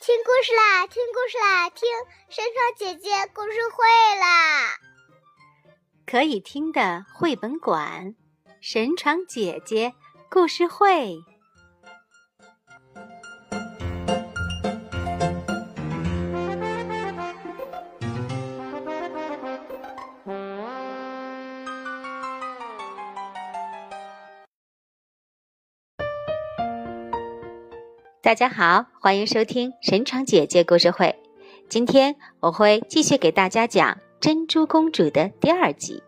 听故事啦，听故事啦，听山川姐姐故事会啦！可以听的绘本馆，神床姐姐故事会。大家好，欢迎收听神床姐姐故事会。今天我会继续给大家讲《珍珠公主》的第二集。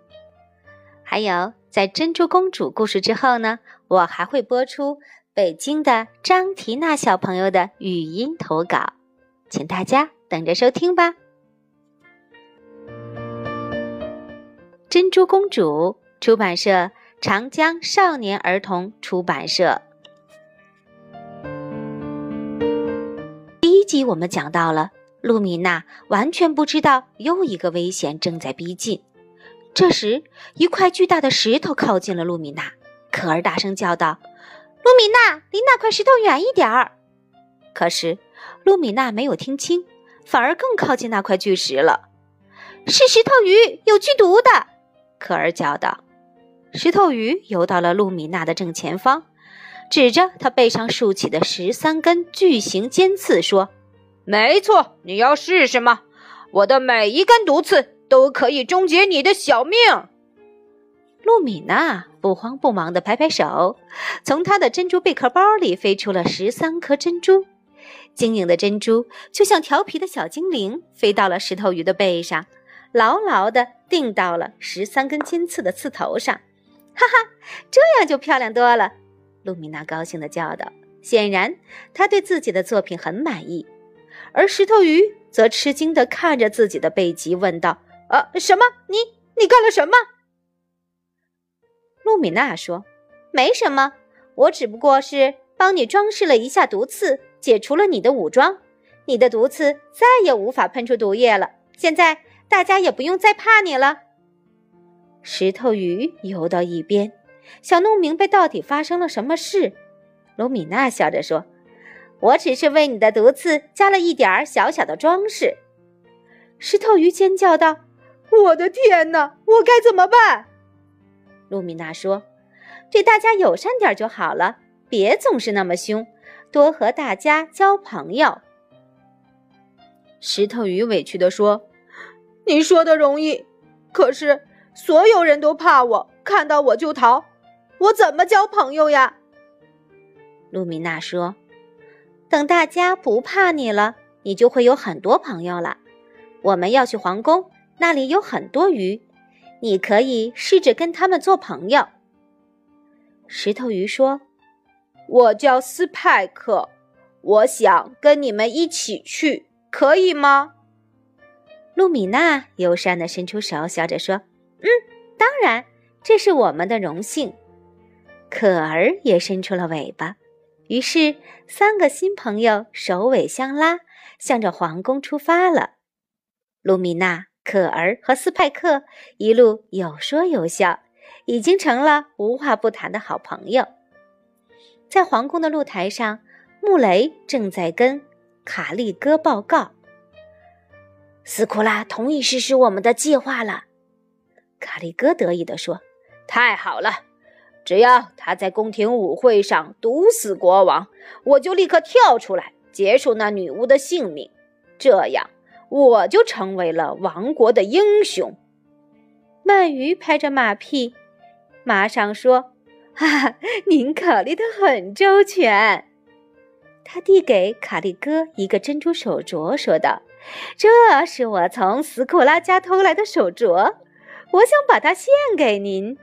还有，在珍珠公主故事之后呢，我还会播出北京的张缇娜小朋友的语音投稿，请大家等着收听吧。《珍珠公主》出版社：长江少年儿童出版社。集我们讲到了，露米娜完全不知道又一个危险正在逼近。这时，一块巨大的石头靠近了露米娜，可儿大声叫道：“露米娜，离那块石头远一点儿！”可是，露米娜没有听清，反而更靠近那块巨石了。是石头鱼，有剧毒的！可儿叫道。石头鱼游到了露米娜的正前方，指着她背上竖起的十三根巨型尖刺说。没错，你要试试吗？我的每一根毒刺都可以终结你的小命。露米娜不慌不忙地拍拍手，从她的珍珠贝壳包里飞出了十三颗珍珠，晶莹的珍珠就像调皮的小精灵，飞到了石头鱼的背上，牢牢地钉到了十三根尖刺的刺头上。哈哈，这样就漂亮多了！露米娜高兴地叫道。显然，她对自己的作品很满意。而石头鱼则吃惊地看着自己的背脊，问道：“呃，什么？你你干了什么？”露米娜说：“没什么，我只不过是帮你装饰了一下毒刺，解除了你的武装，你的毒刺再也无法喷出毒液了。现在大家也不用再怕你了。”石头鱼游到一边，想弄明白到底发生了什么事。露米娜笑着说。我只是为你的毒刺加了一点儿小小的装饰。石头鱼尖叫道：“我的天哪，我该怎么办？”露米娜说：“对大家友善点就好了，别总是那么凶，多和大家交朋友。”石头鱼委屈地说：“你说的容易，可是所有人都怕我，看到我就逃，我怎么交朋友呀？”露米娜说。等大家不怕你了，你就会有很多朋友了。我们要去皇宫，那里有很多鱼，你可以试着跟他们做朋友。石头鱼说：“我叫斯派克，我想跟你们一起去，可以吗？”露米娜友善地伸出手，笑着说：“嗯，当然，这是我们的荣幸。”可儿也伸出了尾巴。于是，三个新朋友首尾相拉，向着皇宫出发了。露米娜、可儿和斯派克一路有说有笑，已经成了无话不谈的好朋友。在皇宫的露台上，穆雷正在跟卡利哥报告：“斯库拉同意实施我们的计划了。”卡利哥得意地说：“太好了！”只要他在宫廷舞会上毒死国王，我就立刻跳出来结束那女巫的性命，这样我就成为了王国的英雄。鳗鱼拍着马屁，马上说：“哈，您考虑的很周全。”他递给卡利哥一个珍珠手镯，说道：“这是我从斯库拉家偷来的手镯，我想把它献给您。”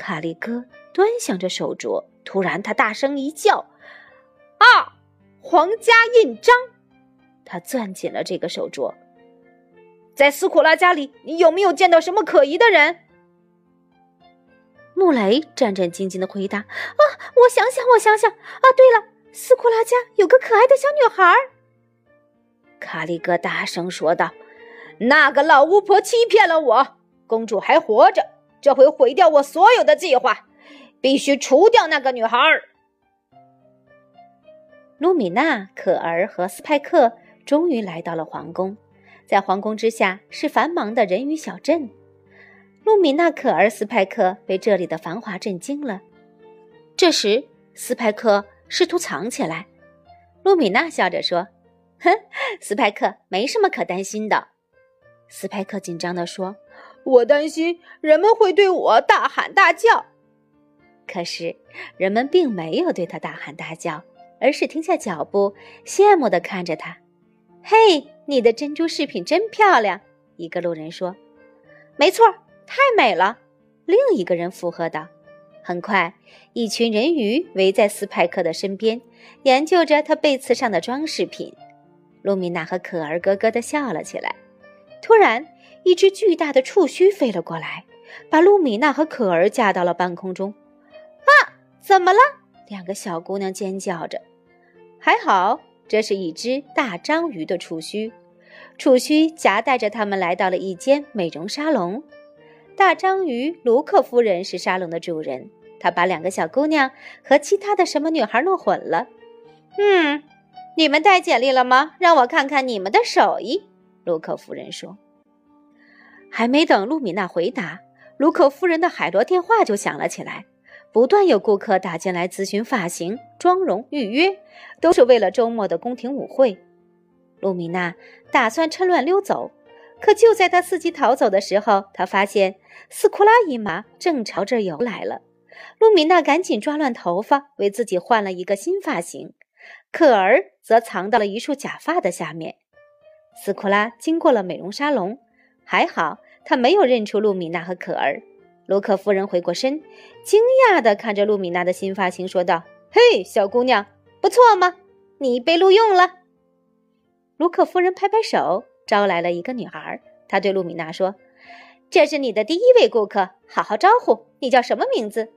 卡利哥端详着手镯，突然他大声一叫：“啊！皇家印章！”他攥紧了这个手镯。在斯库拉家里，你有没有见到什么可疑的人？穆雷战战兢兢的回答：“啊，我想想，我想想。啊，对了，斯库拉家有个可爱的小女孩。”卡利哥大声说道：“那个老巫婆欺骗了我，公主还活着。”这会毁掉我所有的计划，必须除掉那个女孩。露米娜、可儿和斯派克终于来到了皇宫，在皇宫之下是繁忙的人鱼小镇。露米娜、可儿、斯派克被这里的繁华震惊了。这时，斯派克试图藏起来。露米娜笑着说：“哼，斯派克没什么可担心的。”斯派克紧张地说：“我担心人们会对我大喊大叫。”可是，人们并没有对他大喊大叫，而是停下脚步，羡慕地看着他。“嘿，你的珍珠饰品真漂亮！”一个路人说。“没错。”太美了，另一个人附和道。很快，一群人鱼围在斯派克的身边，研究着他背刺上的装饰品。露米娜和可儿咯咯地笑了起来。突然，一只巨大的触须飞了过来，把露米娜和可儿架到了半空中。啊，怎么了？两个小姑娘尖叫着。还好，这是一只大章鱼的触须。触须夹带着他们来到了一间美容沙龙。大章鱼卢克夫人是沙龙的主人，她把两个小姑娘和其他的什么女孩弄混了。嗯，你们带简历了吗？让我看看你们的手艺。卢克夫人说。还没等露米娜回答，卢克夫人的海螺电话就响了起来，不断有顾客打进来咨询发型、妆容、预约，都是为了周末的宫廷舞会。露米娜打算趁乱溜走。可就在他伺机逃走的时候，他发现斯库拉姨妈正朝这儿游来了。露米娜赶紧抓乱头发，为自己换了一个新发型。可儿则藏到了一束假发的下面。斯库拉经过了美容沙龙，还好他没有认出露米娜和可儿。卢克夫人回过身，惊讶地看着露米娜的新发型，说道：“嘿，小姑娘，不错嘛？你被录用了。”卢克夫人拍拍手。招来了一个女孩，她对露米娜说：“这是你的第一位顾客，好好招呼。你叫什么名字？”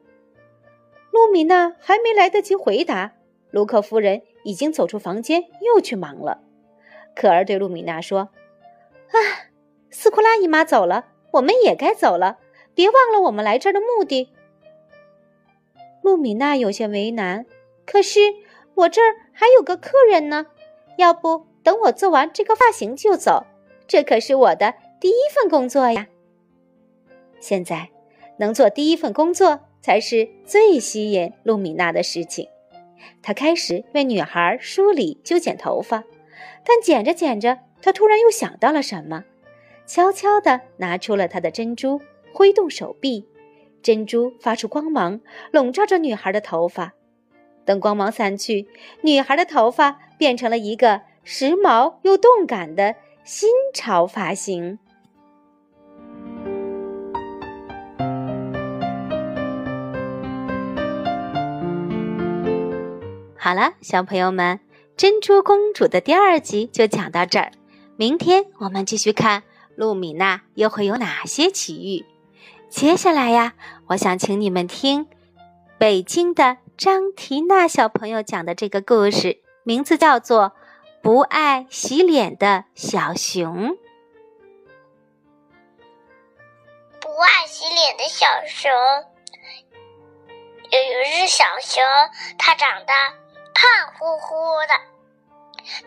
露米娜还没来得及回答，卢克夫人已经走出房间，又去忙了。可儿对露米娜说：“啊，库拉姨妈走了，我们也该走了。别忘了我们来这儿的目的。”露米娜有些为难，可是我这儿还有个客人呢，要不？等我做完这个发型就走，这可是我的第一份工作呀。现在能做第一份工作才是最吸引露米娜的事情。她开始为女孩梳理、修剪头发，但剪着剪着，她突然又想到了什么，悄悄地拿出了她的珍珠，挥动手臂，珍珠发出光芒，笼罩着女孩的头发。等光芒散去，女孩的头发变成了一个。时髦又动感的新潮发型。好了，小朋友们，《珍珠公主》的第二集就讲到这儿。明天我们继续看露米娜又会有哪些奇遇。接下来呀，我想请你们听北京的张缇娜小朋友讲的这个故事，名字叫做。不爱洗脸的小熊。不爱洗脸的小熊。有一只小熊，它长得胖乎乎的，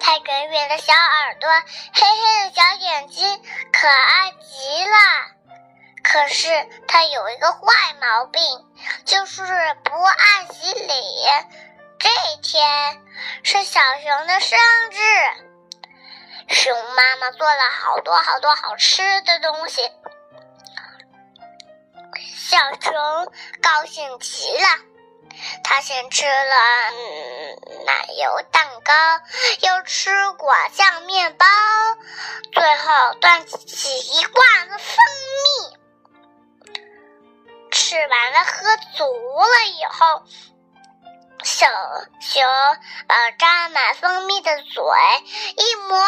它圆圆的小耳朵，黑黑的小眼睛，可爱极了。可是它有一个坏毛病，就是不爱洗脸。这天是小熊的生日，熊妈妈做了好多好多好吃的东西，小熊高兴极了。他先吃了奶油蛋糕，又吃果酱面包，最后端起一罐子蜂蜜。吃完了，喝足了以后。小熊把沾满蜂蜜的嘴一抹，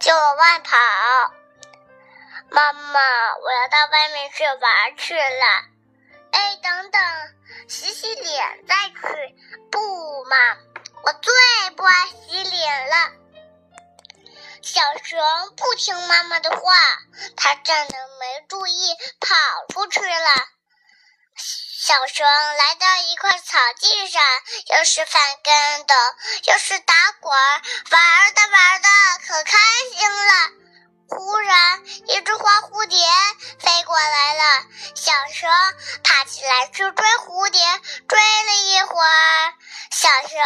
就往外跑。妈妈，我要到外面去玩去了。哎，等等，洗洗脸再去。不嘛，我最不爱洗脸了。小熊不听妈妈的话，它站的没注意跑出去了。小熊来到一块草地上，又是翻跟斗，又是打滚儿，玩的玩的可开心了。忽然，一只花蝴蝶飞过来了，小熊爬起来去追蝴蝶，追了一会儿，小熊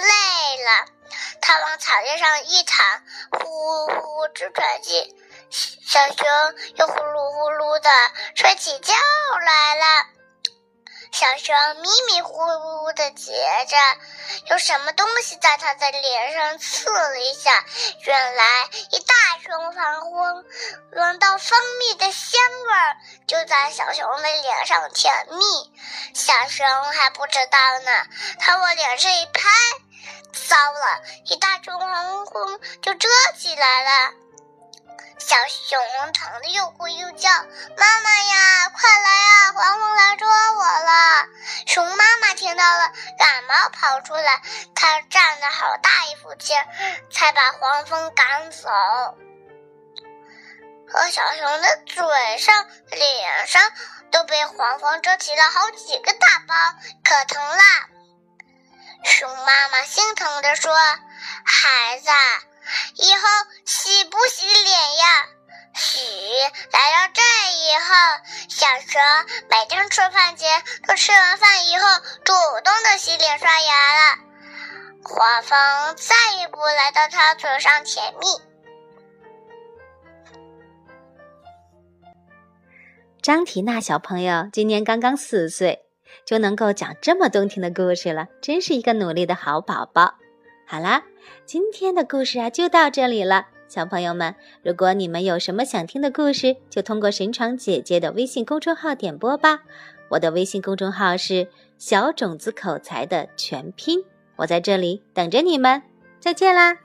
累了，它往草地上一躺，呼呼直喘气。小熊又呼噜呼噜的睡起觉来了。小熊迷迷糊糊的觉着，有什么东西在它的脸上刺了一下。原来一大熊防风，闻到蜂蜜的香味儿，就在小熊的脸上甜蜜。小熊还不知道呢，它往脸上一拍，糟了，一大熊防风就遮起来了。小熊疼的又哭又叫：“妈妈呀，快来啊！黄蜂来捉我了！”熊妈妈听到了，赶忙跑出来，她站了好大一副劲，才把黄蜂赶走。可小熊的嘴上、脸上都被黄蜂蛰起了好几个大包，可疼了。熊妈妈心疼地说：“孩子。”以后洗不洗脸呀？洗。来到这以后，小蛇每天吃饭前都吃完饭以后主动的洗脸刷牙了。花蜂再也不来到它嘴上甜蜜。张缇娜小朋友今年刚刚四岁，就能够讲这么动听的故事了，真是一个努力的好宝宝。好啦。今天的故事啊，就到这里了，小朋友们，如果你们有什么想听的故事，就通过神闯姐姐的微信公众号点播吧。我的微信公众号是小种子口才的全拼，我在这里等着你们，再见啦。